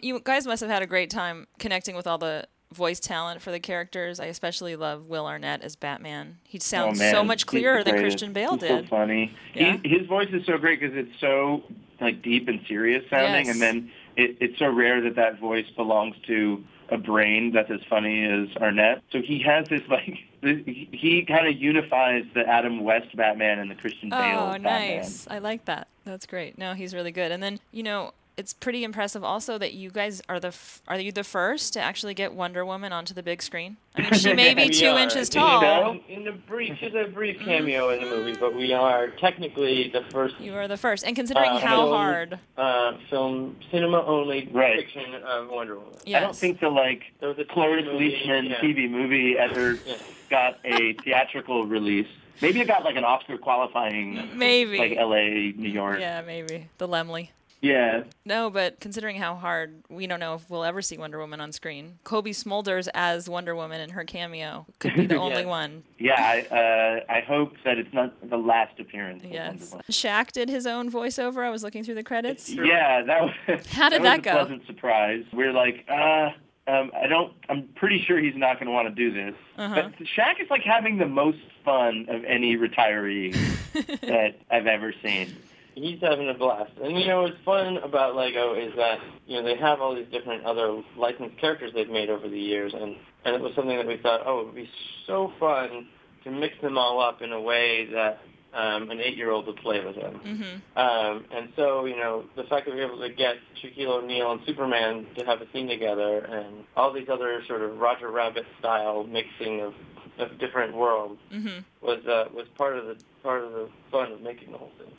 You guys must have had a great time connecting with all the voice talent for the characters. I especially love Will Arnett as Batman. He oh, sounds oh, so much clearer than. Christian Bale He's did. So funny. Yeah. He, his voice is so great because it's so like deep and serious sounding, Yes. and then it, it's so rare that that voice belongs to a brain that's as funny as Arnett. So he has this like this, he- kind of unifies the Adam West Batman and the Christian Bale Batman. Oh, Batman. nice. I like that. That's great. No, he's really good. And then, you know, it's pretty impressive also that you guys are the f- are you the first to actually get Wonder Woman onto the big screen? I mean, she may be two are. inches You tall. know? In the brief, just a brief cameo in the movie, but we are technically the first You are the first. And considering Uh, how film- hard, uh, film, cinema only Right. fiction of Wonder Woman. yes. I don't think the like There was a Cloris Leachman yeah. TV movie ever Yeah. got a theatrical release. Maybe it got like an Oscar qualifying, maybe. like L.A., New York. yeah, maybe. The Laemmle. Yeah. No, but considering how hard, we don't know if we'll ever see Wonder Woman on screen. Cobie Smulders as Wonder Woman in her cameo could be the only one. Yeah, I, uh, I hope that it's not the last appearance. Yes. Shaq did his own voiceover. I was looking through the credits. Yeah, that was. How did that, that was go? A pleasant surprise. We're like, uh, um, I don't. I'm pretty sure he's not going to want to do this. Uh-huh. But Shaq is like having the most fun of any retiree that I've ever seen. He's having a blast. And you know what's fun about Lego is that you know they have all these different other licensed characters they've made over the years, and and it was something that we thought, oh, it would be so fun to mix them all up in a way that um, an eight-year-old would play with them. hmm Um, and so, you know, the fact that we were able to get Shaquille O'Neal and Superman to have a scene together and all these other sort of Roger Rabbit style mixing of, of different worlds hmm was uh, was part of the part of the fun of making the whole thing.